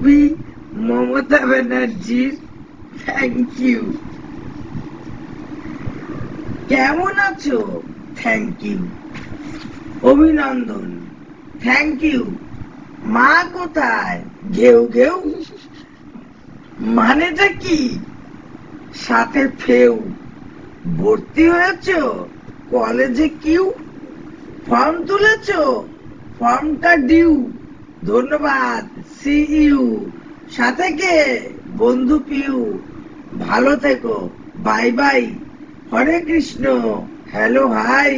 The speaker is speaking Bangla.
কবি মমতা ব্যানার্জির থ্যাংক ইউ কেমন আছো? থ্যাংক ইউ অভিনন্দন। থ্যাংক ইউ মা কোথায়? ঘেউ ঘেউ। মানেটা কি? সাথে ফেউ। ভর্তি হয়েছ? কলেজে কিউ? ফর্ম তুলেছ? ফর্মটা ডিউ ধন্যবাদ সি ইউ সাথে কে? বন্ধু পিউ, ভালো থেকো bye bye Hare Krishna hello hi